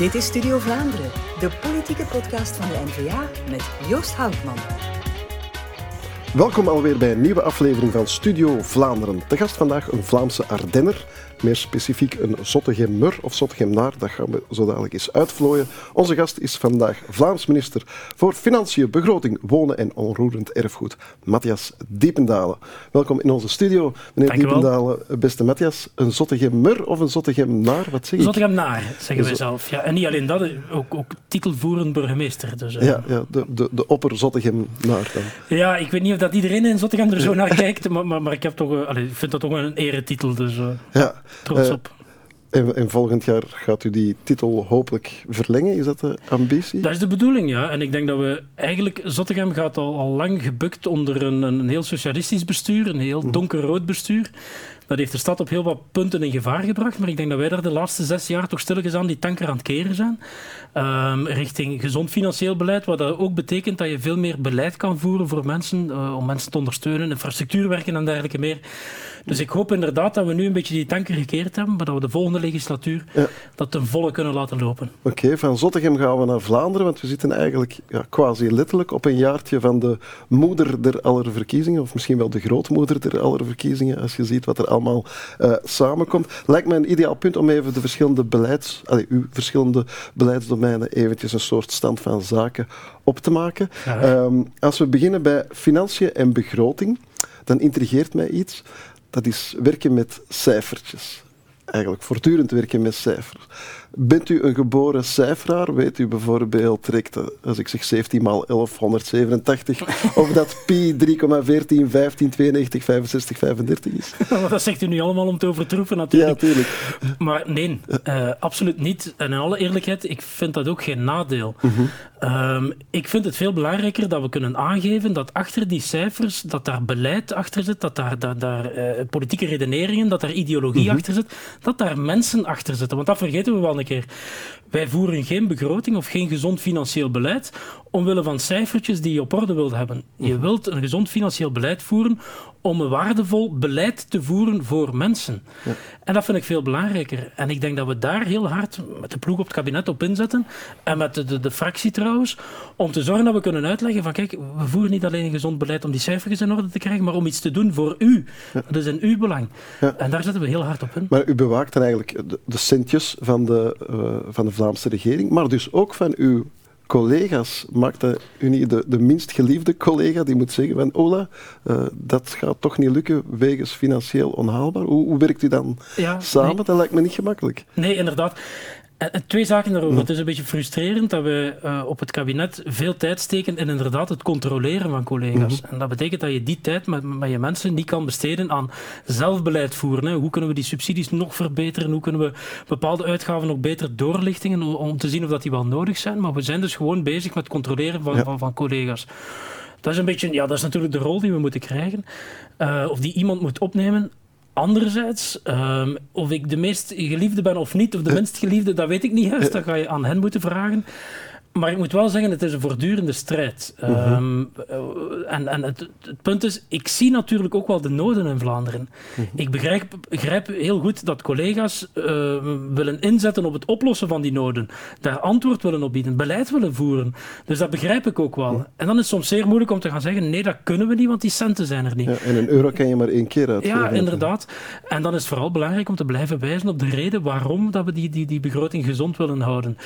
Dit is Studio Vlaanderen, de politieke podcast van de N-VA met Joost Houtman. Welkom alweer bij een nieuwe aflevering van Studio Vlaanderen. De gast vandaag een Vlaamse Ardenner, meer specifiek een Zottegemer of Zottegemenaar, dat gaan we zo dadelijk eens uitvlooien. Onze gast is vandaag Vlaams minister voor Financiën, Begroting, Wonen en Onroerend Erfgoed, Matthias Diependalen. Welkom in onze studio, meneer Diependalen. Beste Matthias, een Zottegemer of een Zottegemenaar, wat zeg ik? Zottegemenaar, zeggen wij zelf. Ja, en niet alleen dat, ook, ook titelvoerend burgemeester. Dus, uh... Ja, ja, de, de, de opper Zottegemenaar dan. Ja, ik weet niet of dat iedereen in Zottegem er zo naar kijkt, maar, maar, maar ik, heb toch, uh, allez, ik vind dat toch een eretitel. Dus, uh... ja. Trots op. En, en, volgend jaar gaat u die titel hopelijk verlengen. Is dat de ambitie? Dat is de bedoeling, ja. En ik denk dat we eigenlijk... Zottegem gaat al, al lang gebukt onder een, een heel socialistisch bestuur, een heel donkerrood bestuur. Dat heeft de stad op heel wat punten in gevaar gebracht, maar ik denk dat wij daar de laatste zes jaar toch stilletjes aan die tanker aan het keren zijn. Um, richting gezond financieel beleid, wat dat ook betekent dat je veel meer beleid kan voeren voor mensen, uh, om mensen te ondersteunen, infrastructuurwerken en dergelijke meer. Dus ik hoop inderdaad dat we nu een beetje die tanker gekeerd hebben, maar dat we de volgende legislatuur ja. dat ten volle kunnen laten lopen. Oké, okay, van Zottegem gaan we naar Vlaanderen, want we zitten eigenlijk ja, quasi letterlijk op een jaartje van de moeder der aller verkiezingen, of misschien wel de grootmoeder der aller verkiezingen, als je ziet wat er allemaal uh, samenkomt. Lijkt me een ideaal punt om even de verschillende beleids, allez, uw verschillende beleidsdomeinen eventjes een soort stand van zaken op te maken. Ja. Um, als we beginnen bij financiën en begroting, dan intrigeert mij iets dat is werken met cijfertjes. Eigenlijk voortdurend werken met cijfers. Bent u een geboren cijferaar? Weet u bijvoorbeeld, direct, als ik zeg 17 maal 11, 187, of dat pi 3,14, 15, 92, 65, 35 is? dat zegt u nu allemaal om te overtroeven natuurlijk. Ja, natuurlijk. Maar nee, uh, absoluut niet. En in alle eerlijkheid, ik vind dat ook geen nadeel. Uh -huh. um, ik vind het veel belangrijker dat we kunnen aangeven dat achter die cijfers, dat daar beleid achter zit, dat daar, dat daar uh, politieke redeneringen, dat daar ideologie -huh. achter zit, dat daar mensen achter zitten. Want dat vergeten we wel een keer. Wij voeren geen begroting of geen gezond financieel beleid omwille van cijfertjes die je op orde wilt hebben. Je wilt een gezond financieel beleid voeren om een waardevol beleid te voeren voor mensen. Ja. En dat vind ik veel belangrijker. En ik denk dat we daar heel hard met de ploeg op het kabinet op inzetten en met de, de, de fractie trouwens, om te zorgen dat we kunnen uitleggen van kijk, we voeren niet alleen een gezond beleid om die cijfertjes in orde te krijgen, maar om iets te doen voor u. Ja. Dat is in uw belang. Ja. En daar zetten we heel hard op in. Maar u bewaakt dan eigenlijk de, de centjes van de, uh, van de Vlaamse regering, maar dus ook van uw collega's. Maakt u niet de, de minst geliefde collega die moet zeggen van Ola, uh, dat gaat toch niet lukken wegens financieel onhaalbaar? Hoe, hoe werkt u dan ja, samen? Nee. Dat lijkt me niet gemakkelijk. Nee, inderdaad. En twee zaken daarover. Het is een beetje frustrerend dat we uh, op het kabinet veel tijd steken in inderdaad het controleren van collega's. Mm -hmm. En dat betekent dat je die tijd met, met je mensen niet kan besteden aan zelfbeleid voeren. Hè. Hoe kunnen we die subsidies nog verbeteren? Hoe kunnen we bepaalde uitgaven nog beter doorlichtingen om, te zien of dat die wel nodig zijn? Maar we zijn dus gewoon bezig met het controleren van, ja. van, van collega's. Dat is een beetje, ja, dat is natuurlijk de rol die we moeten krijgen. Uh, of die iemand moet opnemen. Anderzijds, um, of ik de meest geliefde ben of niet, of de minst geliefde, dat weet ik niet juist. Dat ga je aan hen moeten vragen. Maar ik moet wel zeggen, het is een voortdurende strijd. Uh -huh. um, en en het, het, punt is, ik zie natuurlijk ook wel de noden in Vlaanderen. -huh. Ik begrijp, begrijp, heel goed dat collega's uh, willen inzetten op het oplossen van die noden. Daar antwoord willen op bieden, beleid willen voeren. Dus dat begrijp ik ook wel. En dan is het soms zeer moeilijk om te gaan zeggen, nee, dat kunnen we niet, want die centen zijn er niet. Ja, en een euro kan je maar één keer uitgeven. Ja, inderdaad. En dan is het vooral belangrijk om te blijven wijzen op de reden waarom dat we die, die, die begroting gezond willen houden.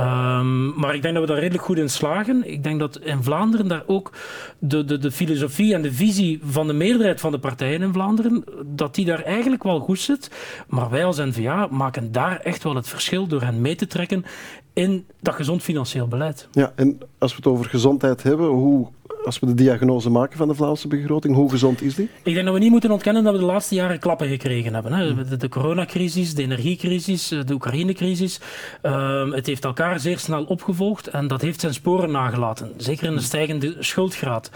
Um, maar ik denk dat we daar redelijk goed in slagen. Ik denk dat in Vlaanderen daar ook de, de, de filosofie en de visie van de meerderheid van de partijen in Vlaanderen, dat die daar eigenlijk wel goed zit. Maar wij als N-VA maken daar echt wel het verschil door hen mee te trekken in dat gezond financieel beleid. Ja, en als we het over gezondheid hebben, hoe als we de diagnose maken van de Vlaamse begroting, hoe gezond is die? Ik denk dat we niet moeten ontkennen dat we de laatste jaren klappen gekregen hebben. Hè. De, de coronacrisis, de energiecrisis, de Oekraïne-crisis. Uh, het heeft elkaar zeer snel opgevolgd en dat heeft zijn sporen nagelaten. Zeker in de stijgende schuldgraad.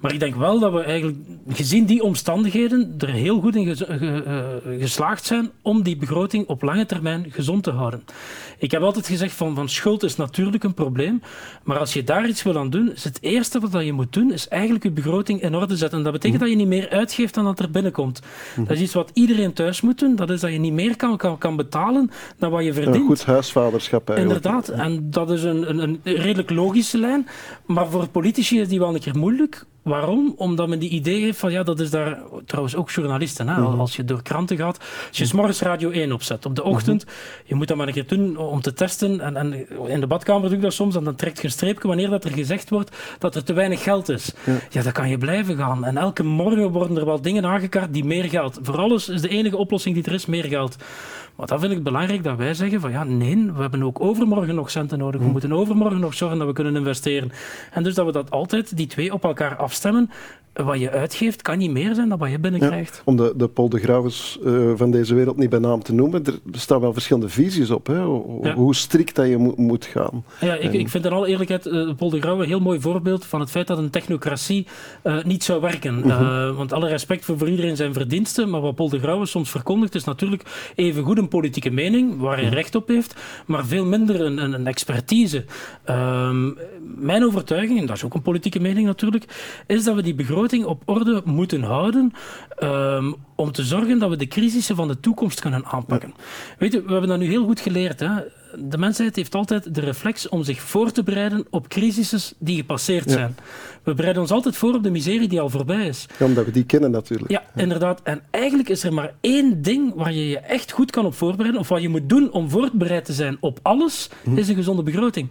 Maar ik denk wel dat we eigenlijk, gezien die omstandigheden, er heel goed in eh, geslaagd zijn om die begroting op lange termijn gezond te houden. Ik heb altijd gezegd van, van schuld is natuurlijk een probleem, maar als je daar iets wil aan doen, is het eerste wat je moet doen, is eigenlijk je begroting in orde zetten. Dat betekent mhm. dat je niet meer uitgeeft dan dat er binnenkomt. Mhm. Dat is iets wat iedereen thuis moet doen. Dat is dat je niet meer kan, kan, kan betalen dan wat je verdient. Een goed huisvaderschap eigenlijk. Inderdaad. En dat is een, een, een redelijk logische lijn. Maar voor politici is die wel een keer moeilijk. Waarom? Omdat men die idee heeft van, ja, dat is daar trouwens ook journalisten. Hè? Mhm. Als je door kranten gaat, als je s morgens Radio 1 opzet op de ochtend, je moet dat maar een keer doen om te testen. En, en in de badkamer doe ik dat soms, en dan trekt je een streepje wanneer dat er gezegd wordt dat er te weinig geld is. Ja. ja, dan kan je blijven gaan. En elke morgen worden er wel dingen aangekaart die meer geld. Voor alles is de enige oplossing die er is, meer geld. Maar dan vind ik belangrijk dat wij zeggen van ja, nee, we hebben ook overmorgen nog centen nodig. We mhm. moeten overmorgen nog zorgen dat we kunnen investeren. En dus dat we dat altijd, die twee op elkaar afstemmen wat je uitgeeft kan niet meer zijn dan wat je binnenkrijgt. om de, de Paul de Grauwes uh, van deze wereld niet bij naam te noemen, er staan wel verschillende visies op, hè? Hoe, strikt dat je moet gaan. Ja, ik, ik vind in alle eerlijkheid uh, Paul de een heel mooi voorbeeld van het feit dat een technocratie uh, niet zou werken. Mhm. want alle respect voor, voor iedereen zijn verdiensten, maar wat Paul de soms verkondigt is natuurlijk even goed een politieke mening, waar hij recht op heeft, maar veel minder een, een, een expertise. Ehm, mijn overtuiging, en dat is ook een politieke mening natuurlijk, is dat we die begroting op orde moeten houden um, om te zorgen dat we de crisissen van de toekomst kunnen aanpakken. Weet je, we hebben dat nu heel goed geleerd. Hè? De mensheid heeft altijd de reflex om zich voor te bereiden op crisissen die gepasseerd zijn. We bereiden ons altijd voor op de miserie die al voorbij is. Ja, omdat we die kennen natuurlijk. Ja, inderdaad. En eigenlijk is er maar één ding waar je je echt goed kan op voorbereiden, of wat je moet doen om voorbereid te zijn op alles, mhm. is een gezonde begroting.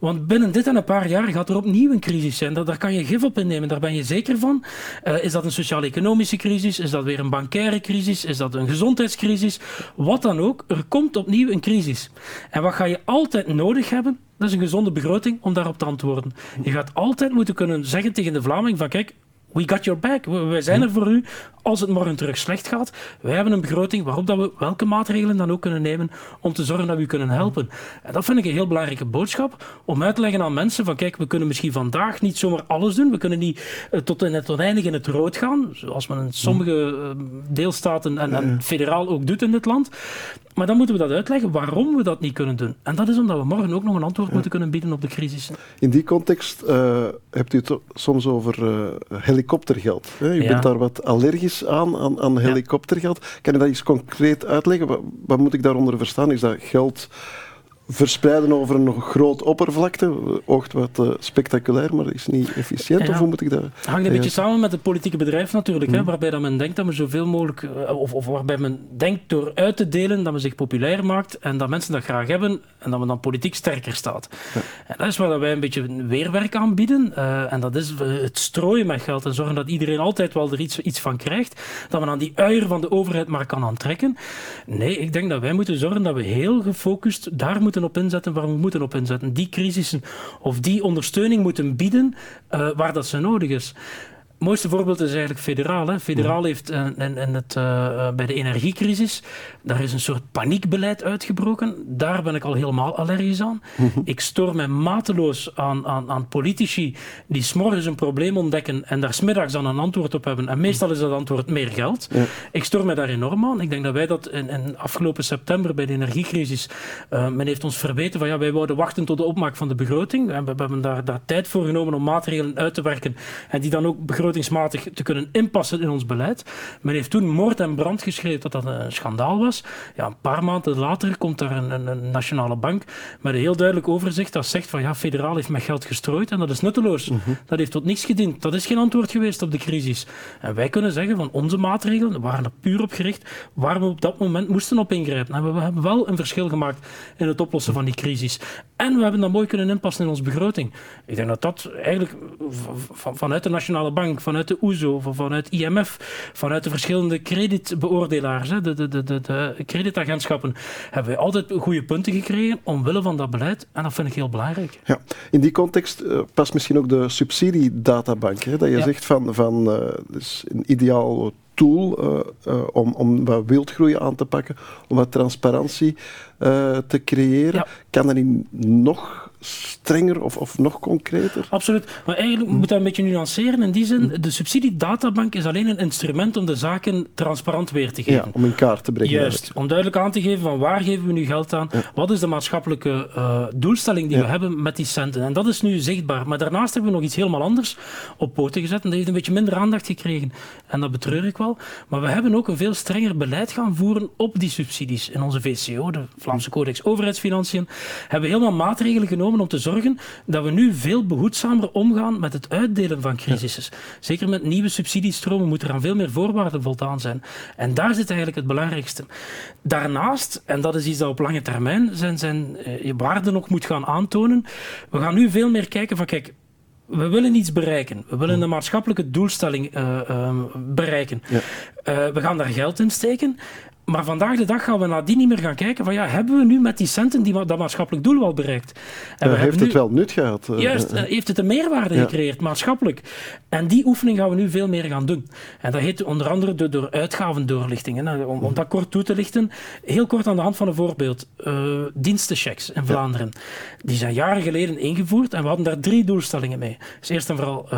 Want binnen dit en een paar jaar gaat er opnieuw een crisis zijn. Daar, daar kan je gif op innemen, daar ben je zeker van. Uh, is dat een sociaal-economische crisis? Is dat weer een bankaire crisis? Is dat een gezondheidscrisis? Wat dan ook, er komt opnieuw een crisis. En wat ga je altijd nodig hebben? Dat is een gezonde begroting om daarop te antwoorden. Je gaat altijd moeten kunnen zeggen tegen de Vlaming van kijk, we got your back. Wij zijn er voor u als het morgen terug slecht gaat. Wij hebben een begroting waarop dat we welke maatregelen dan ook kunnen nemen om te zorgen dat we u kunnen helpen. En dat vind ik een heel belangrijke boodschap om uit te leggen aan mensen van kijk, we kunnen misschien vandaag niet zomaar alles doen. We kunnen niet uh, tot in het oneindig in het rood gaan, zoals men in sommige uh, deelstaten en, en federaal ook doet in dit land. Maar dan moeten we dat uitleggen waarom we dat niet kunnen doen. En dat is omdat we morgen ook nog een antwoord moeten kunnen bieden op de crisis. In die context uh, hebt u het soms over uh, helikoptergeld. Hè? U bent daar wat allergisch aan, aan, aan helikoptergeld. Kan je dat eens concreet uitleggen? Wat, wat moet ik daaronder verstaan? Is dat geld verspreiden over een groot oppervlakte. Oogt wat uh, spectaculair, maar is niet efficiënt. Of hoe moet ik dat... Het hangt een beetje samen met het politieke bedrijf natuurlijk. Hè, mm. waarbij dat men denkt dat men zoveel mogelijk... Uh, of, of, waarbij men denkt door uit te delen dat men zich populair maakt en dat mensen dat graag hebben en dat men dan politiek sterker staat. Ja. En dat is waar wij een beetje weerwerk aanbieden. Uh, en dat is het strooien met geld en zorgen dat iedereen altijd wel er iets, iets van krijgt. Dat men aan die uier van de overheid maar kan aantrekken. Nee, ik denk dat wij moeten zorgen dat we heel gefocust daar moeten op inzetten waar we moeten op inzetten. Die crisissen of die ondersteuning moeten bieden uh, waar dat zo nodig is mooiste voorbeeld is eigenlijk federaal. Hè. Federaal heeft in het, uh, bij de energiecrisis, daar is een soort paniekbeleid uitgebroken. Daar ben ik al helemaal allergisch aan. Mhm. Ik stoor mij mateloos aan, aan, aan politici die s'morgens een probleem ontdekken en daar smiddags dan een antwoord op hebben. En meestal is dat antwoord meer geld. Ja. Ik stoor mij daar enorm aan. Ik denk dat wij dat in, in afgelopen september bij de energiecrisis, uh, men heeft ons verweten van ja, wij wouden wachten tot de opmaak van de begroting. We, we hebben daar, daar tijd voor genomen om maatregelen uit te werken en die dan ook begroting begrotingsmatig te kunnen inpassen in ons beleid. Men heeft toen moord en brand geschreven dat dat een schandaal was. Ja, een paar maanden later komt er een, een, een nationale bank met een heel duidelijk overzicht dat zegt van ja, federaal heeft met geld gestrooid en dat is nutteloos. Mhm. Dat heeft tot niks gediend. Dat is geen antwoord geweest op de crisis. En wij kunnen zeggen van onze maatregelen waren er puur op gericht waar we op dat moment moesten op ingrijpen. En we hebben wel een verschil gemaakt in het oplossen van die crisis. En we hebben dat mooi kunnen inpassen in onze begroting. Ik denk dat dat eigenlijk vanuit de Nationale Bank, vanuit de OESO, vanuit IMF, vanuit de verschillende creditbeoordelaars, de, de, de, de, de creditagentschappen, hebben we altijd goede punten gekregen omwille van dat beleid. En dat vind ik heel belangrijk. Ja. In die context uh, past misschien ook de subsidiedatabank. Hè, dat je zegt van, van uh, dus een ideaal tool uh, om, om wat wildgroei aan te pakken, om wat transparantie uh, te creëren. Kan dat niet nog strenger of, of nog concreter? Absoluut. Maar eigenlijk moet dat een beetje nuanceren. In die zin, de subsidiedatabank is alleen een instrument om de zaken transparant weer te geven. Ja, om in kaart te brengen. Juist. Om duidelijk aan te geven van waar geven we nu geld aan? Wat is de maatschappelijke uh, doelstelling die we hebben met die centen? En dat is nu zichtbaar. Maar daarnaast hebben we nog iets helemaal anders op poten gezet. En dat heeft een beetje minder aandacht gekregen. En dat betreur ik wel. Maar we hebben ook een veel strenger beleid gaan voeren op die subsidies. In onze VCO, de Vlaamse Codex Overheidsfinanciën, hebben we helemaal maatregelen genomen om te zorgen dat we nu veel behoedzamer omgaan met het uitdelen van crisissen. Zeker met nieuwe subsidiestromen moet er aan veel meer voorwaarden voldaan zijn. En daar zit eigenlijk het belangrijkste. Daarnaast, en dat is iets dat op lange termijn zijn, zijn eh, waarden nog moet gaan aantonen, we gaan nu veel meer kijken van kijk, we willen iets bereiken. We willen een maatschappelijke doelstelling uh, uh, bereiken. Ja. Uh, we gaan daar geld in steken. Maar vandaag de dag gaan we nadien niet meer gaan kijken van ja, hebben we nu met die centen die, dat maatschappelijk doel wel bereikt? En we heeft het wel nut gehad? Eh, juist, uh, heeft het een meerwaarde gecreëerd, maatschappelijk? En die oefening gaan we nu veel meer gaan doen. En dat heet onder andere door, door uitgavendoorlichtingen. Om, om, dat kort toe te lichten, heel kort aan de hand van een voorbeeld. Uh, dienstenchecks in Vlaanderen. Die zijn jaren geleden ingevoerd en we hadden daar drie doelstellingen mee. Dus eerst en vooral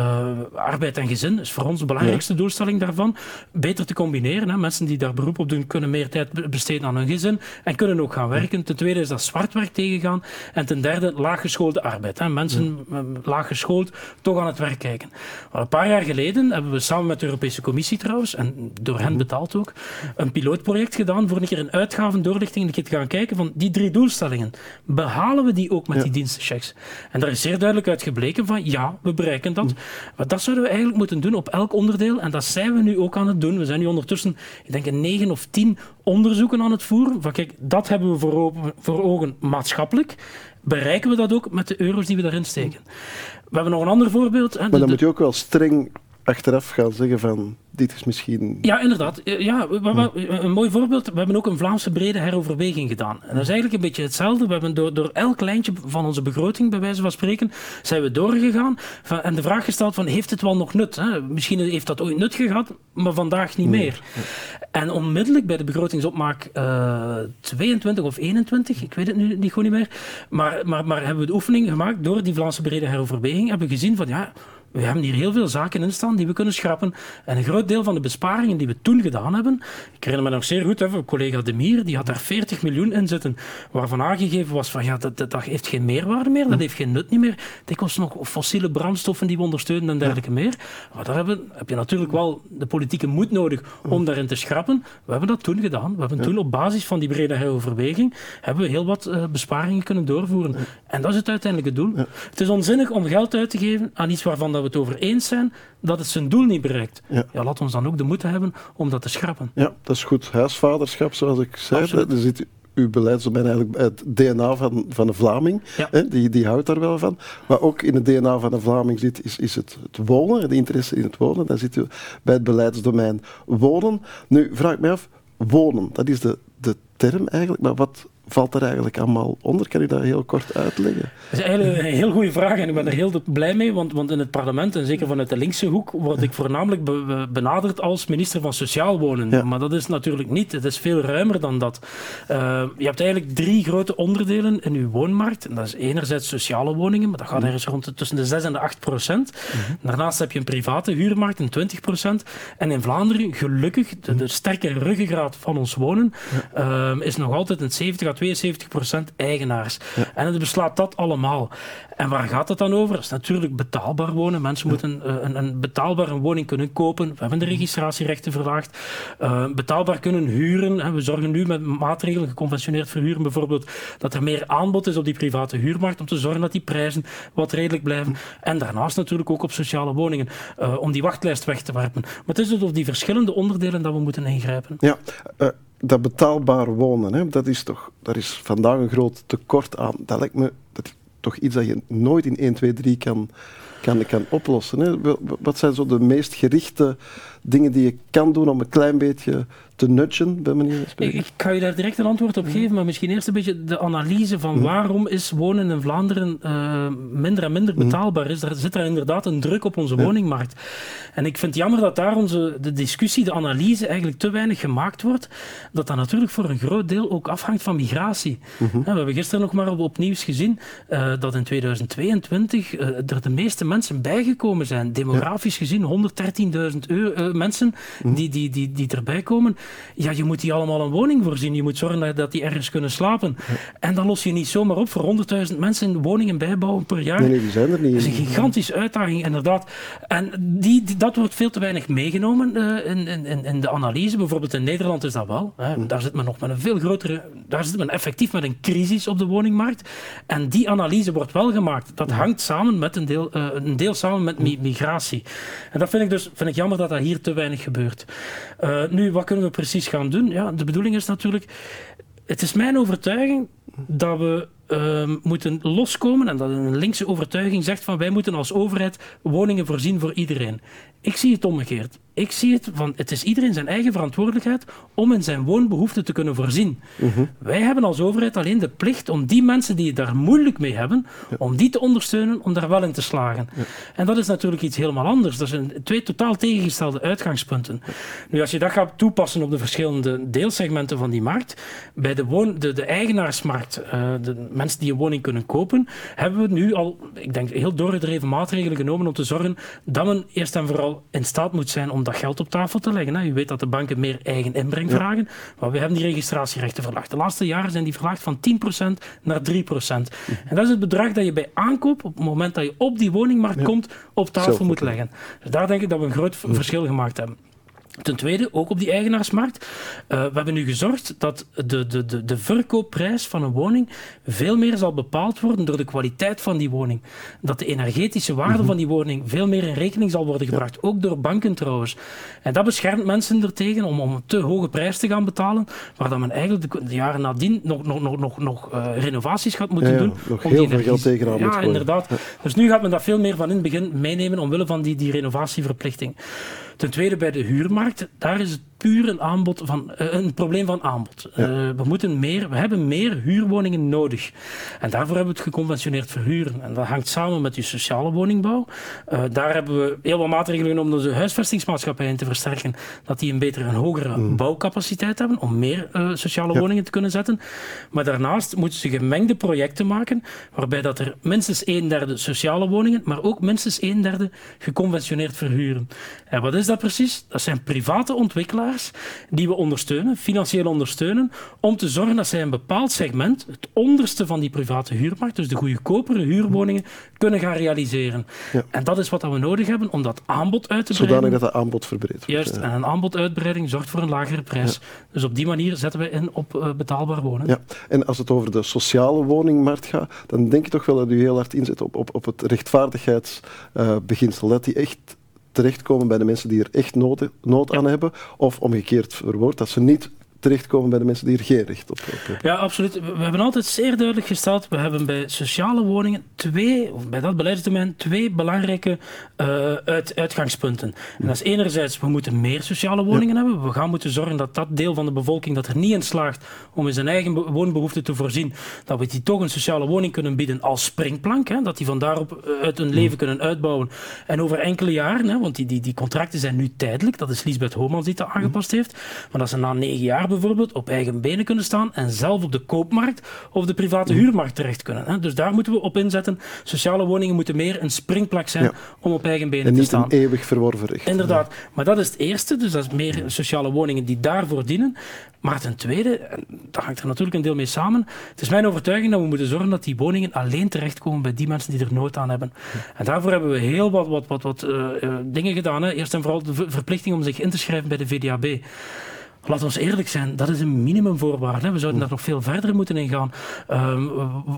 arbeid en gezin, is voor ons de belangrijkste doelstelling daarvan. Beter te combineren. Hè. Mensen die daar beroep op doen, kunnen meer tijd besteden aan hun gezin en kunnen ook gaan werken. Ten tweede is dat zwartwerk tegengaan. En ten derde laaggeschoolde arbeid. Hè. Mensen laaggeschoold toch aan het werk kijken. Maar een paar jaar geleden hebben we samen met de Europese Commissie trouwens, en door hen betaald ook, een pilootproject gedaan voor een keer een uitgavendoorlichting. Een keer te gaan kijken van die drie doelstellingen. Behalen we die ook met ja. die dienstenchecks? En daar is zeer duidelijk uit gebleken van ja, we bereiken dat. Maar dat zouden we eigenlijk moeten doen op elk onderdeel. En dat zijn we nu ook aan het doen. We zijn nu ondertussen, ik denk, een negen of tien onderzoeken aan het voeren. Van kijk, dat hebben we voor, voor ogen maatschappelijk. Bereiken we dat ook met de euro's die we daarin steken? We hebben nog een ander voorbeeld. Hè, maar de, dan moet je ook wel streng achteraf gaan zeggen van dit is misschien... Ja, inderdaad. Ja, we, we, een mooi voorbeeld. We hebben ook een Vlaamse brede heroverweging gedaan. En dat is eigenlijk een beetje hetzelfde. We hebben door, door elk lijntje van onze begroting, bij wijze van spreken, zijn we doorgegaan van, en de vraag gesteld van, heeft het wel nog nut? Hè? Misschien heeft dat ooit nut gehad, maar vandaag niet meer. En onmiddellijk bij de begrotingsopmaak uh, 22 of 21, ik weet het nu niet, gewoon niet meer, maar, maar, maar hebben we de oefening gemaakt door die Vlaamse brede heroverweging, hebben we gezien van, ja, we hebben hier heel veel zaken in staan die we kunnen schrappen. En een groot deel van de besparingen die we toen gedaan hebben, ik herinner me nog zeer goed, hè, collega Demir, die had daar 40 miljoen in zitten, waarvan aangegeven was van ja, dat, dat, dat heeft geen meerwaarde meer, dat heeft geen nut niet meer. Dikwijls nog fossiele brandstoffen die we ondersteunen en dergelijke meer. Maar daar hebben, heb je natuurlijk wel de politieke moed nodig om daarin te schrappen. We hebben dat toen gedaan. We hebben toen op basis van die brede heroverweging hebben we heel wat uh, besparingen kunnen doorvoeren. En dat is het uiteindelijke doel. Het is onzinnig om geld uit te geven aan iets waarvan dat we het over eens zijn dat het zijn doel niet bereikt. Ja. ja laat ons dan ook de moed hebben om dat te schrappen. Ja, dat is goed. Huisvaderschap, zoals ik zei. Er zit uw beleidsdomein eigenlijk het DNA van, van de Vlaming. Ja. Hè, die, die houdt daar wel van. Maar ook in het DNA van de Vlaming zit, is, is het, het wonen, de interesse in het wonen. Dan zit u bij het beleidsdomein wonen. Nu, vraag ik me af, wonen, dat is de, de term eigenlijk, maar wat valt er eigenlijk allemaal onder? Kan u dat heel kort uitleggen? Dat is eigenlijk een heel goede vraag en ik ben er heel blij mee, want, want in het parlement, en zeker vanuit de linkse hoek, word ik voornamelijk benaderd als minister van Sociaal Wonen. Ja. Maar dat is natuurlijk niet, het is veel ruimer dan dat. Uh, je hebt eigenlijk drie grote onderdelen in uw woonmarkt. En dat is enerzijds sociale woningen, maar dat gaat ergens rond de, tussen de 6 en de 8 procent. Mm-hmm. Daarnaast heb je een private huurmarkt, een 20 procent. En in Vlaanderen, gelukkig, de, de sterke ruggengraat van ons wonen, uh, is nog altijd een 70 72% eigenaars. En het beslaat dat allemaal. En waar gaat het dan over? Dat is natuurlijk betaalbaar wonen. Mensen moeten uh, een, een betaalbare woning kunnen kopen. We hebben de registratierechten verlaagd. Uh, betaalbaar kunnen huren. We zorgen nu met maatregelen, geconventioneerd verhuren bijvoorbeeld, dat er meer aanbod is op die private huurmarkt om te zorgen dat die prijzen wat redelijk blijven. En daarnaast natuurlijk ook op sociale woningen, uh, om die wachtlijst weg te werpen. Maar het is dus op die verschillende onderdelen dat we moeten ingrijpen. Ja, dat betaalbaar wonen, hè, dat is toch, daar is vandaag een groot tekort aan. Dat lijkt me dat toch iets dat je nooit in 1, 2, 3 kan, kan, kan oplossen. Hè? Wat zijn zo de meest gerichte dingen die je kan doen om een klein beetje te nudgen, bij manier van spreken? Ik, ik ga je daar direct een antwoord op geven, maar misschien eerst een beetje de analyse van waarom is wonen in Vlaanderen uh, minder en minder betaalbaar is. Er zit er inderdaad een druk op onze woningmarkt. En ik vind het jammer dat daar onze, de discussie, de analyse eigenlijk te weinig gemaakt wordt. Dat dat natuurlijk voor een groot deel ook afhangt van migratie. We hebben gisteren nog maar op, op nieuws gezien uh, dat in 2022 uh, er de meeste mensen bijgekomen zijn. Demografisch gezien 113.000 mensen die, die, die, die erbij komen. Ja, je moet die allemaal een woning voorzien. Je moet zorgen dat die ergens kunnen slapen. En dan los je niet zomaar op voor 100.000 mensen woningen bijbouwen per jaar. Nee, nee, die zijn er niet. Dat is een gigantische uitdaging, inderdaad. En die, dat wordt veel te weinig meegenomen uh, in, in, in de analyse. Bijvoorbeeld in Nederland is dat wel. Hè. Daar zit men nog met een veel grotere... Daar zit men effectief met een crisis op de woningmarkt. En die analyse wordt wel gemaakt. Dat hangt samen met een deel, uh, een deel samen met migratie. En dat vind ik dus vind ik jammer dat dat hier te weinig gebeurt. Uh, nu, wat kunnen we precies gaan doen? Ja, de bedoeling is natuurlijk... Het is mijn overtuiging dat we uh, moeten loskomen en dat een linkse overtuiging zegt van wij moeten als overheid woningen voorzien voor iedereen. Ik zie het omgekeerd. Ik zie het van het is iedereen zijn eigen verantwoordelijkheid om in zijn woonbehoeften te kunnen voorzien. -huh. Wij hebben als overheid alleen de plicht om die mensen die het daar moeilijk mee hebben, ja. om die te ondersteunen om daar wel in te slagen. Ja. En dat is natuurlijk iets helemaal anders. Dat zijn twee totaal tegengestelde uitgangspunten. Ja. Nu, als je dat gaat toepassen op de verschillende deelsegmenten van die markt, bij de, woon, de, de eigenaarsmarkt, uh, de mensen die een woning kunnen kopen, hebben we nu al, ik denk, heel doorgedreven maatregelen genomen om te zorgen dat men eerst en vooral in staat moet zijn om dat geld op tafel te leggen. Hè. U weet dat de banken meer eigen inbreng ja. vragen, maar we hebben die registratierechten verlaagd. De laatste jaren zijn die verlaagd van 10% naar 3%. En dat is het bedrag dat je bij aankoop, op het moment dat je op die woningmarkt ja. komt, op tafel Zelf moet leggen. Dus daar denk ik dat we een groot verschil gemaakt hebben. Ten tweede, ook op die eigenaarsmarkt. Uh, we hebben nu gezorgd dat de, de, de, de verkoopprijs van een woning veel meer zal bepaald worden door de kwaliteit van die woning. Dat de energetische waarde mm -hmm. van die woning veel meer in rekening zal worden gebracht. Ja. Ook door banken trouwens. En dat beschermt mensen ertegen om, om een te hoge prijs te gaan betalen, waar dan men eigenlijk de, de jaren nadien nog, nog, nog, nog, nog uh, renovaties gaat moeten ja, ja, doen. Nog heel veel geld tegenaan Ja, inderdaad. Dus nu gaat men dat veel meer van in het begin meenemen omwille van die, die renovatieverplichting. Ten tweede bij de huurmarkt, daar is het puur een, aanbod van, uh, een probleem van aanbod. Ja. Uh, we, moeten meer, we hebben meer huurwoningen nodig. En daarvoor hebben we het geconventioneerd verhuren. En dat hangt samen met die sociale woningbouw. Uh, daar hebben we heel wat maatregelen genomen om de huisvestingsmaatschappijen te versterken. Dat die een betere en hogere mm. bouwcapaciteit hebben om meer sociale ja. woningen te kunnen zetten. Maar daarnaast moeten ze gemengde projecten maken waarbij dat er minstens een derde sociale woningen, maar ook minstens een derde geconventioneerd verhuren. En wat is dat precies? Dat zijn private ontwikkelaars die we ondersteunen, financieel ondersteunen, om te zorgen dat zij een bepaald segment, het onderste van die private huurmarkt, dus de goedkopere huurwoningen, kunnen gaan realiseren. Ja. En dat is wat we nodig hebben om dat aanbod uit te breiden. Zodanig dat het aanbod verbreedt. Juist, ja. en een aanboduitbreiding zorgt voor een lagere prijs. Ja. Dus op die manier zetten we in op uh, betaalbaar wonen. Ja. En als het over de sociale woningmarkt gaat, dan denk ik toch wel dat u heel hard inzet op, op, op het rechtvaardigheidsbeginsel. Uh, dat die echt terechtkomen bij de mensen die er echt nood, nood aan hebben, of omgekeerd verwoord, dat ze niet terechtkomen bij de mensen die er geen recht op hebben. Ja, absoluut. We hebben altijd zeer duidelijk gesteld, we hebben bij sociale woningen twee, of bij dat beleidsdomein, twee belangrijke uh, uit, uitgangspunten. En dat is enerzijds, we moeten meer sociale woningen ja. hebben. We gaan moeten zorgen dat dat deel van de bevolking dat er niet in slaagt om in zijn eigen woonbehoeften te voorzien, dat we die toch een sociale woning kunnen bieden als springplank, hè, dat die van daarop uit hun leven kunnen uitbouwen. En over enkele jaren, hè, want die, die, die contracten zijn nu tijdelijk, dat is Lisbeth Homans die dat aangepast heeft, maar dat ze na negen jaar bijvoorbeeld op eigen benen kunnen staan en zelf op de koopmarkt of de private huurmarkt terecht kunnen. Dus daar moeten we op inzetten. Sociale woningen moeten meer een springplek zijn ja. om op eigen benen te staan. En niet een eeuwig verworven recht. Inderdaad. Maar dat is het eerste, dus dat is meer sociale woningen die daarvoor dienen. Maar ten tweede, en daar hangt er natuurlijk een deel mee samen, het is mijn overtuiging dat we moeten zorgen dat die woningen alleen terechtkomen bij die mensen die er nood aan hebben. En daarvoor hebben we heel wat, wat, wat, wat uh, uh, dingen gedaan. Hè. Eerst en vooral de verplichting om zich in te schrijven bij de VDAB. Laten we eerlijk zijn, dat is een minimumvoorwaarde. We zouden daar nog veel verder moeten ingaan. Um,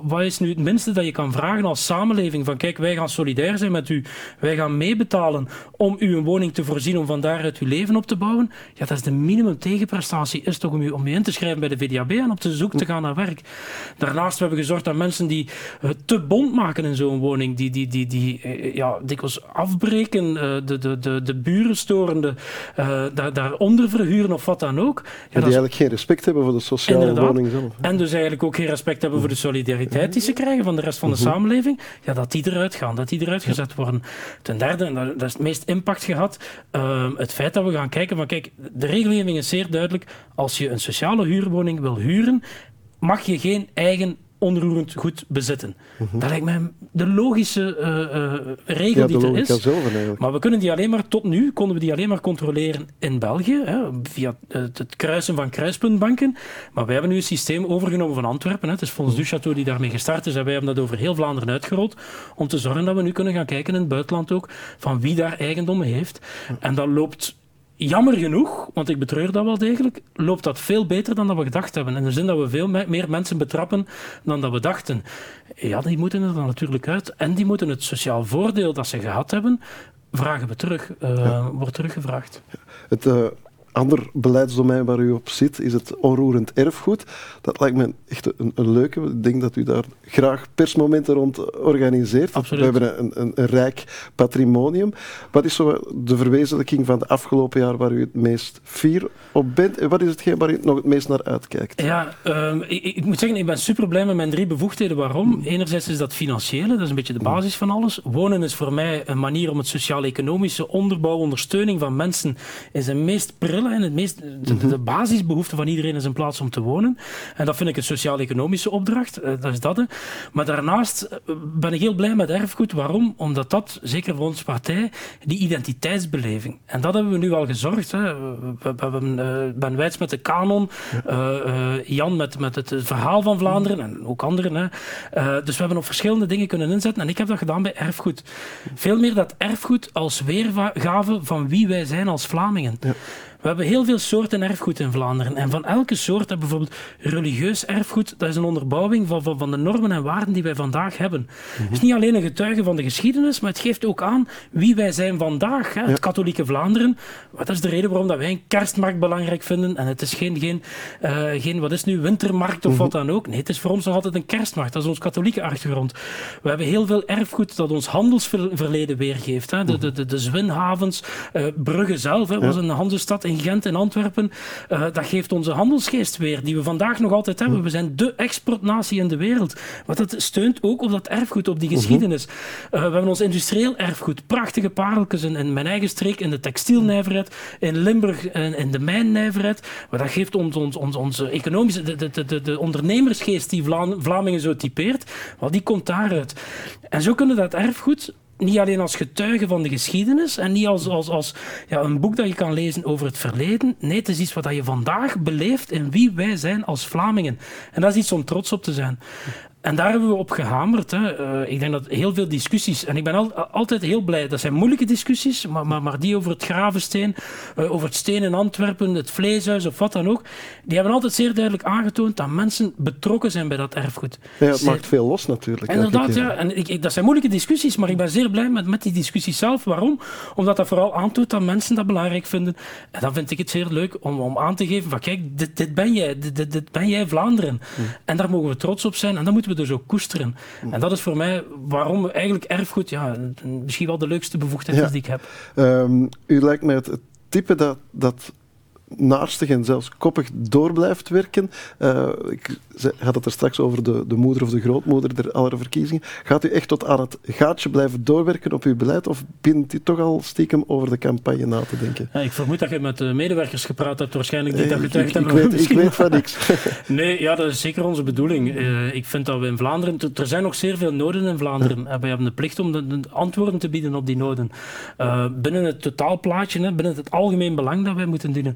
wat is nu het minste dat je kan vragen als samenleving? Van kijk, wij gaan solidair zijn met u. Wij gaan meebetalen om u een woning te voorzien, om van daaruit uw leven op te bouwen. Ja, dat is de minimum tegenprestatie. Is toch om u, om u in te schrijven bij de VDAB en op te zoek te gaan naar werk. Daarnaast hebben we gezorgd dat mensen die te bond maken in zo'n woning, die, die, die, die eh, ja, dikwijls afbreken, uh, de, de, de, de buren storende, daar, daaronder verhuren of wat dan ook. Ja, die eigenlijk geen respect hebben voor de sociale woning zelf. En dus eigenlijk ook geen respect hebben voor de solidariteit die ze krijgen van de rest van de mhm. samenleving. Ja, dat die eruit gaan, dat die eruit gezet worden. Ten derde, en dat, is het meest impact gehad, uh, het feit dat we gaan kijken van kijk, de regelgeving is zeer duidelijk. Als je een sociale huurwoning wil huren, mag je geen eigen onroerend goed bezitten. Mhm. Dat lijkt mij de logische uh, regel die er is. maar we kunnen die alleen maar, tot nu, konden we die alleen maar controleren in België, hè, via het kruisen van kruispuntbanken. Maar wij hebben nu een systeem overgenomen van Antwerpen. Hè. Het is Fonds mhm. du Château die daarmee gestart is en wij hebben dat over heel Vlaanderen uitgerold om te zorgen dat we nu kunnen gaan kijken in het buitenland ook van wie daar eigendommen heeft. En dat loopt jammer genoeg, want ik betreur dat wel degelijk, loopt dat veel beter dan dat we gedacht hebben. In de zin dat we veel meer mensen betrappen dan dat we dachten. Ja, die moeten er dan natuurlijk uit. En die moeten het sociaal voordeel dat ze gehad hebben, vragen we terug, uh, wordt teruggevraagd. Het, uh, ander beleidsdomein waar u op zit is het onroerend erfgoed. Dat lijkt me echt een, een leuke. Ik denk dat u daar graag persmomenten rond organiseert. Absoluut. We hebben een, een, een, rijk patrimonium. Wat is zo de verwezenlijking van de afgelopen jaar waar u het meest fier op bent? En wat is hetgeen waar u nog het meest naar uitkijkt? Ja, um, ik, ik, moet zeggen, ik ben super blij met mijn drie bevoegdheden. Waarom? Enerzijds is dat financiële, dat is een beetje de basis van alles. Wonen is voor mij een manier om het sociaal-economische onderbouw, ondersteuning van mensen in zijn meest prille en het meest, de, mhm. basisbehoefte van iedereen is een plaats om te wonen. En dat vind ik een sociaal-economische opdracht. Uh, dat is dat. Maar daarnaast eh, ben ik heel blij met erfgoed. Waarom? Omdat dat, zeker voor onze partij, die identiteitsbeleving. En dat hebben we nu al gezorgd. Hè. We, hebben uh, Ben Wijts met de kanon, Jan met, met het verhaal van Vlaanderen en ook anderen. Hè. dus we hebben op verschillende dingen kunnen inzetten. En ik heb dat gedaan bij erfgoed. Veel meer dat erfgoed als weergave van wie wij zijn als Vlamingen. Ja. We hebben heel veel soorten erfgoed in Vlaanderen. En van elke soort, bijvoorbeeld religieus erfgoed, dat is een onderbouwing van, van, van de normen en waarden die wij vandaag hebben. Het is niet alleen een getuige van de geschiedenis, maar het geeft ook aan wie wij zijn vandaag. Hè. Het katholieke Vlaanderen. Dat is de reden waarom dat wij een kerstmarkt belangrijk vinden. En het is geen, geen, uh, geen wat is nu, wintermarkt of wat dan ook. Nee, het is voor ons nog altijd een kerstmarkt. Dat is ons katholieke achtergrond. We hebben heel veel erfgoed dat ons handelsverleden weergeeft. Hè. De, de, de, de zwinhavens, uh, Brugge zelf hè, was een handelsstad in Gent en Antwerpen. Uh, dat geeft onze handelsgeest weer, die we vandaag nog altijd hebben. We zijn de exportnatie in de wereld. Want dat steunt ook op dat erfgoed, op die mhm. geschiedenis. Uh, we hebben ons industrieel erfgoed. Prachtige pareltjes in, in, mijn eigen streek, in de textielnijverheid, in Limburg en in de mijnnijverheid. Maar dat geeft ons, ons, ons, onze economische, de, de, de, de ondernemersgeest die Vlamingen zo typeert, wel, die komt daaruit. En zo kunnen dat erfgoed niet alleen als getuige van de geschiedenis en niet als, als, als ja, een boek dat je kan lezen over het verleden. Nee, het is iets wat je vandaag beleeft en wie wij zijn als Vlamingen. En dat is iets om trots op te zijn. En daar hebben we op gehamerd. Hè. Uh, ik denk dat heel veel discussies, en ik ben al, altijd heel blij, dat zijn moeilijke discussies, maar, maar, maar die over het Gravensteen, uh, over het steen in Antwerpen, het vleeshuis of wat dan ook, die hebben altijd zeer duidelijk aangetoond dat mensen betrokken zijn bij dat erfgoed. Ja, het maakt veel los natuurlijk. Inderdaad, ja. En ik, ik, dat zijn moeilijke discussies, maar ik ben zeer blij met, met die discussies zelf. Waarom? Omdat dat vooral aantoont dat mensen dat belangrijk vinden. En dan vind ik het zeer leuk om, om aan te geven van kijk, dit, dit ben jij, dit, dit, ben jij Vlaanderen. Hm. En daar mogen we trots op zijn en dan moeten we dus ook koesteren. En dat is voor mij waarom eigenlijk erfgoed ja, misschien wel de leukste bevoegdheid is die ik heb. Um, u lijkt mij het type dat, dat naarstig en zelfs koppig door blijft werken. Uh, ik had het er straks over de, de moeder of de grootmoeder der alle verkiezingen. Gaat u echt tot aan het gaatje blijven doorwerken op uw beleid of bent u toch al stiekem over de campagne na te denken? Ja, ik vermoed dat je met de medewerkers gepraat hebt, waarschijnlijk niet dat getuigd hebben. Ik, weet, ik weet van niks. nee, ja, dat is zeker onze bedoeling. Uh, ik vind dat we in Vlaanderen, er zijn nog zeer veel noden in Vlaanderen en wij hebben de plicht om de, de antwoorden te bieden op die noden. Uh, binnen het totaalplaatje, hè, binnen het algemeen belang dat wij moeten dienen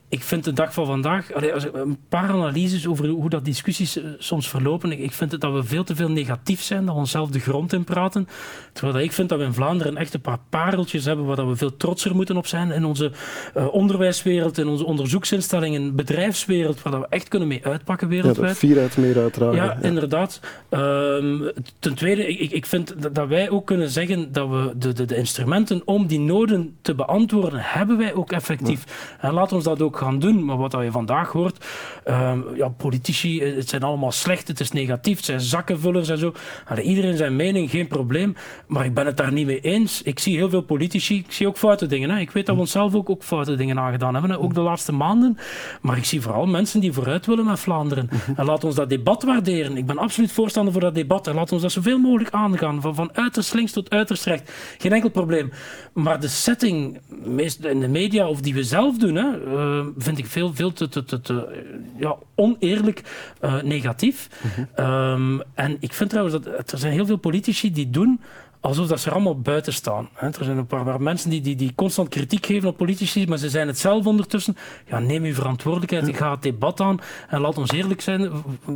ik vind de dag van vandaag, als een paar analyses over hoe dat discussies eh, soms verlopen, ik vind het dat we veel te veel negatief zijn, dat we onszelf de grond in praten. Terwijl ik vind dat we in Vlaanderen echt een paar pareltjes hebben waar we veel trotser moeten op zijn in onze uh, onderwijswereld, in onze onderzoeksinstellingen, bedrijfswereld, waar we echt kunnen mee uitpakken wereldwijd. Ja, vier uit meer uiteraard. Ja, inderdaad. Um, ten tweede, ik, ik vind dat, wij ook kunnen zeggen dat we de, de, de, instrumenten om die noden te beantwoorden, hebben wij ook effectief. En laat ons dat ook gaan doen. Maar wat je vandaag hoort, um, ja, politici, het zijn allemaal slecht, het is negatief, het zijn zakkenvullers en zo. Allee, iedereen zijn mening, geen probleem. Maar ik ben het daar niet mee eens. Ik zie heel veel politici, ik zie ook foute dingen. Hè. Ik weet dat we onszelf ook, ook foute dingen aangedaan hebben, hè. ook de laatste maanden. Maar ik zie vooral mensen die vooruit willen met Vlaanderen. En laat ons dat debat waarderen. Ik ben absoluut voorstander voor dat debat. En laat ons dat zoveel mogelijk aangaan. Van, van uiterst links tot uiterst rechts. Geen enkel probleem. Maar de setting meest in de media, of die we zelf doen, hè, uh, vind ik veel, veel te, te, te, te ja, oneerlijk uh, negatief. Mm um, en ik vind trouwens dat er zijn heel veel politici die doen alsof dat ze er allemaal buiten staan. Er zijn een paar, mensen die, die, die constant kritiek geven op politici, maar ze zijn het zelf ondertussen. Ja, neem uw verantwoordelijkheid, ik ga het debat aan en laat ons eerlijk zijn.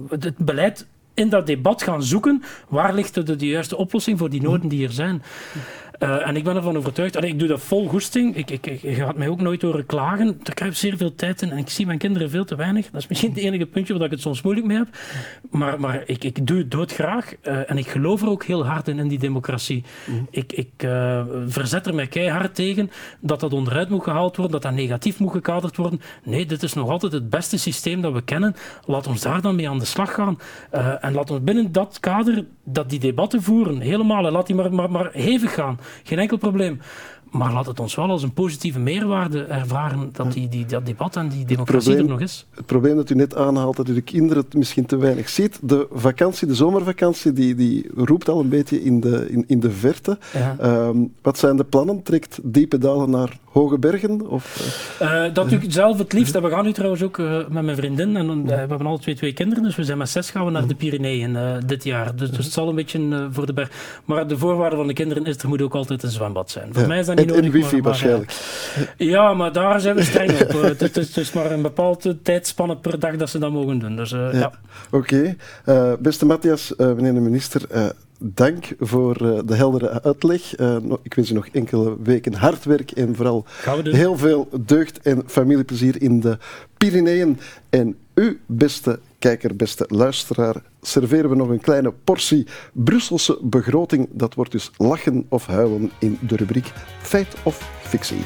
Het beleid in dat debat gaan zoeken waar ligt de, de juiste oplossing voor die noden die er zijn. Uh, en ik ben ervan overtuigd, allee, ik doe dat vol goesting. Ik, ik, ik, je gaat mij ook nooit horen klagen. Ik zeer veel tijd in en ik zie mijn kinderen veel te weinig. Dat is misschien het enige puntje waar ik het soms moeilijk mee heb. Maar, maar ik, ik doe het doodgraag uh, en ik geloof er ook heel hard in, in die democratie. Mm. Ik, ik uh, verzet er mij keihard tegen dat dat onderuit moet gehaald worden, dat dat negatief moet gekaderd worden. Nee, dit is nog altijd het beste systeem dat we kennen. Laat ons daar dan mee aan de slag gaan. en laat ons binnen dat kader dat die debatten voeren, helemaal. En laat die maar, maar, maar hevig gaan. Geen enkel probleem. Maar laat het ons wel als een positieve meerwaarde ervaren dat die, die, dat debat en die democratie er nog is. Het probleem dat u net aanhaalt, dat u de kinderen het misschien te weinig ziet. De vakantie, de zomervakantie, die, die roept al een beetje in de, in, in de verte. Um, wat zijn de plannen? Trekt diepe dalen naar hoge bergen? Of, uh, dat doe ik zelf het liefst. En we gaan nu trouwens ook uh, met mijn vriendin. En, uh, we hebben alle twee twee kinderen, dus we zijn met zes gaan we naar de Pyreneeën dit jaar. Dus, dus, het zal een beetje voor de berg. Maar de voorwaarde van de kinderen is, er moet ook altijd een zwembad zijn. Voor mij is dat niet en, nodig. En wifi waarschijnlijk. ja, maar daar zijn we streng op. het, is, maar een bepaalde tijdspanne per dag dat ze dat mogen doen. Dus, ja. ja. Oké. Okay. beste Matthias, meneer de minister dank voor de heldere uitleg. Ik wens u nog enkele weken hard werk en vooral heel veel deugd en familieplezier in de Pyreneeën. En u, beste kijker, beste luisteraar, serveren we nog een kleine portie Brusselse begroting. Dat wordt dus lachen of huilen in de rubriek Feit of Fictie.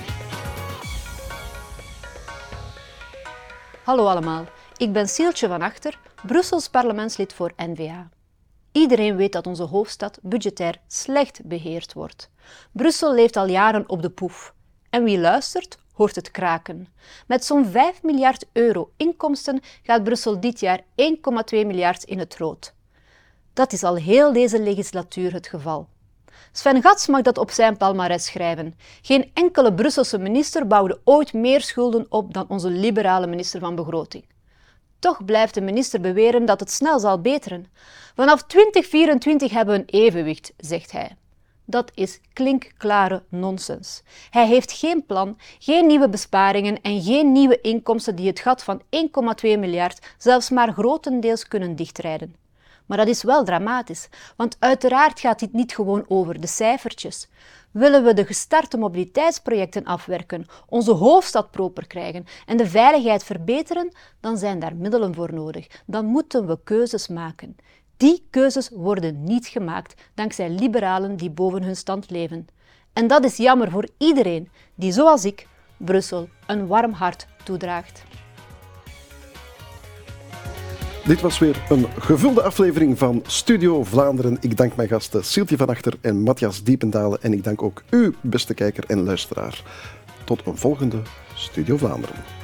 Hallo allemaal, ik ben Sieltje van Achter, Brussels parlementslid voor N-VA. Iedereen weet dat onze hoofdstad budgetair slecht beheerd wordt. Brussel leeft al jaren op de poef. En wie luistert, hoort het kraken. Met zo'n 5 miljard euro inkomsten gaat Brussel dit jaar 1,2 miljard in het rood. Dat is al heel deze legislatuur het geval. Sven Gats mag dat op zijn palmares schrijven. Geen enkele Brusselse minister bouwde ooit meer schulden op dan onze liberale minister van Begroting. Toch blijft de minister beweren dat het snel zal beteren. Vanaf 2024 hebben we een evenwicht, zegt hij. Dat is klinkklare nonsens. Hij heeft geen plan, geen nieuwe besparingen en geen nieuwe inkomsten die het gat van 1,2 miljard zelfs maar grotendeels kunnen dichtrijden. Maar dat is wel dramatisch, want uiteraard gaat dit niet gewoon over de cijfertjes. Willen we de gestarte mobiliteitsprojecten afwerken, onze hoofdstad proper krijgen en de veiligheid verbeteren, dan zijn daar middelen voor nodig. Dan moeten we keuzes maken. Die keuzes worden niet gemaakt dankzij liberalen die boven hun stand leven. En dat is jammer voor iedereen die, zoals ik, Brussel een warm hart toedraagt. Dit was weer een gevulde aflevering van Studio Vlaanderen. Ik dank mijn gasten Siltje van Achter en Matthias Diependalen. En ik dank ook u, beste kijker en luisteraar. Tot een volgende Studio Vlaanderen.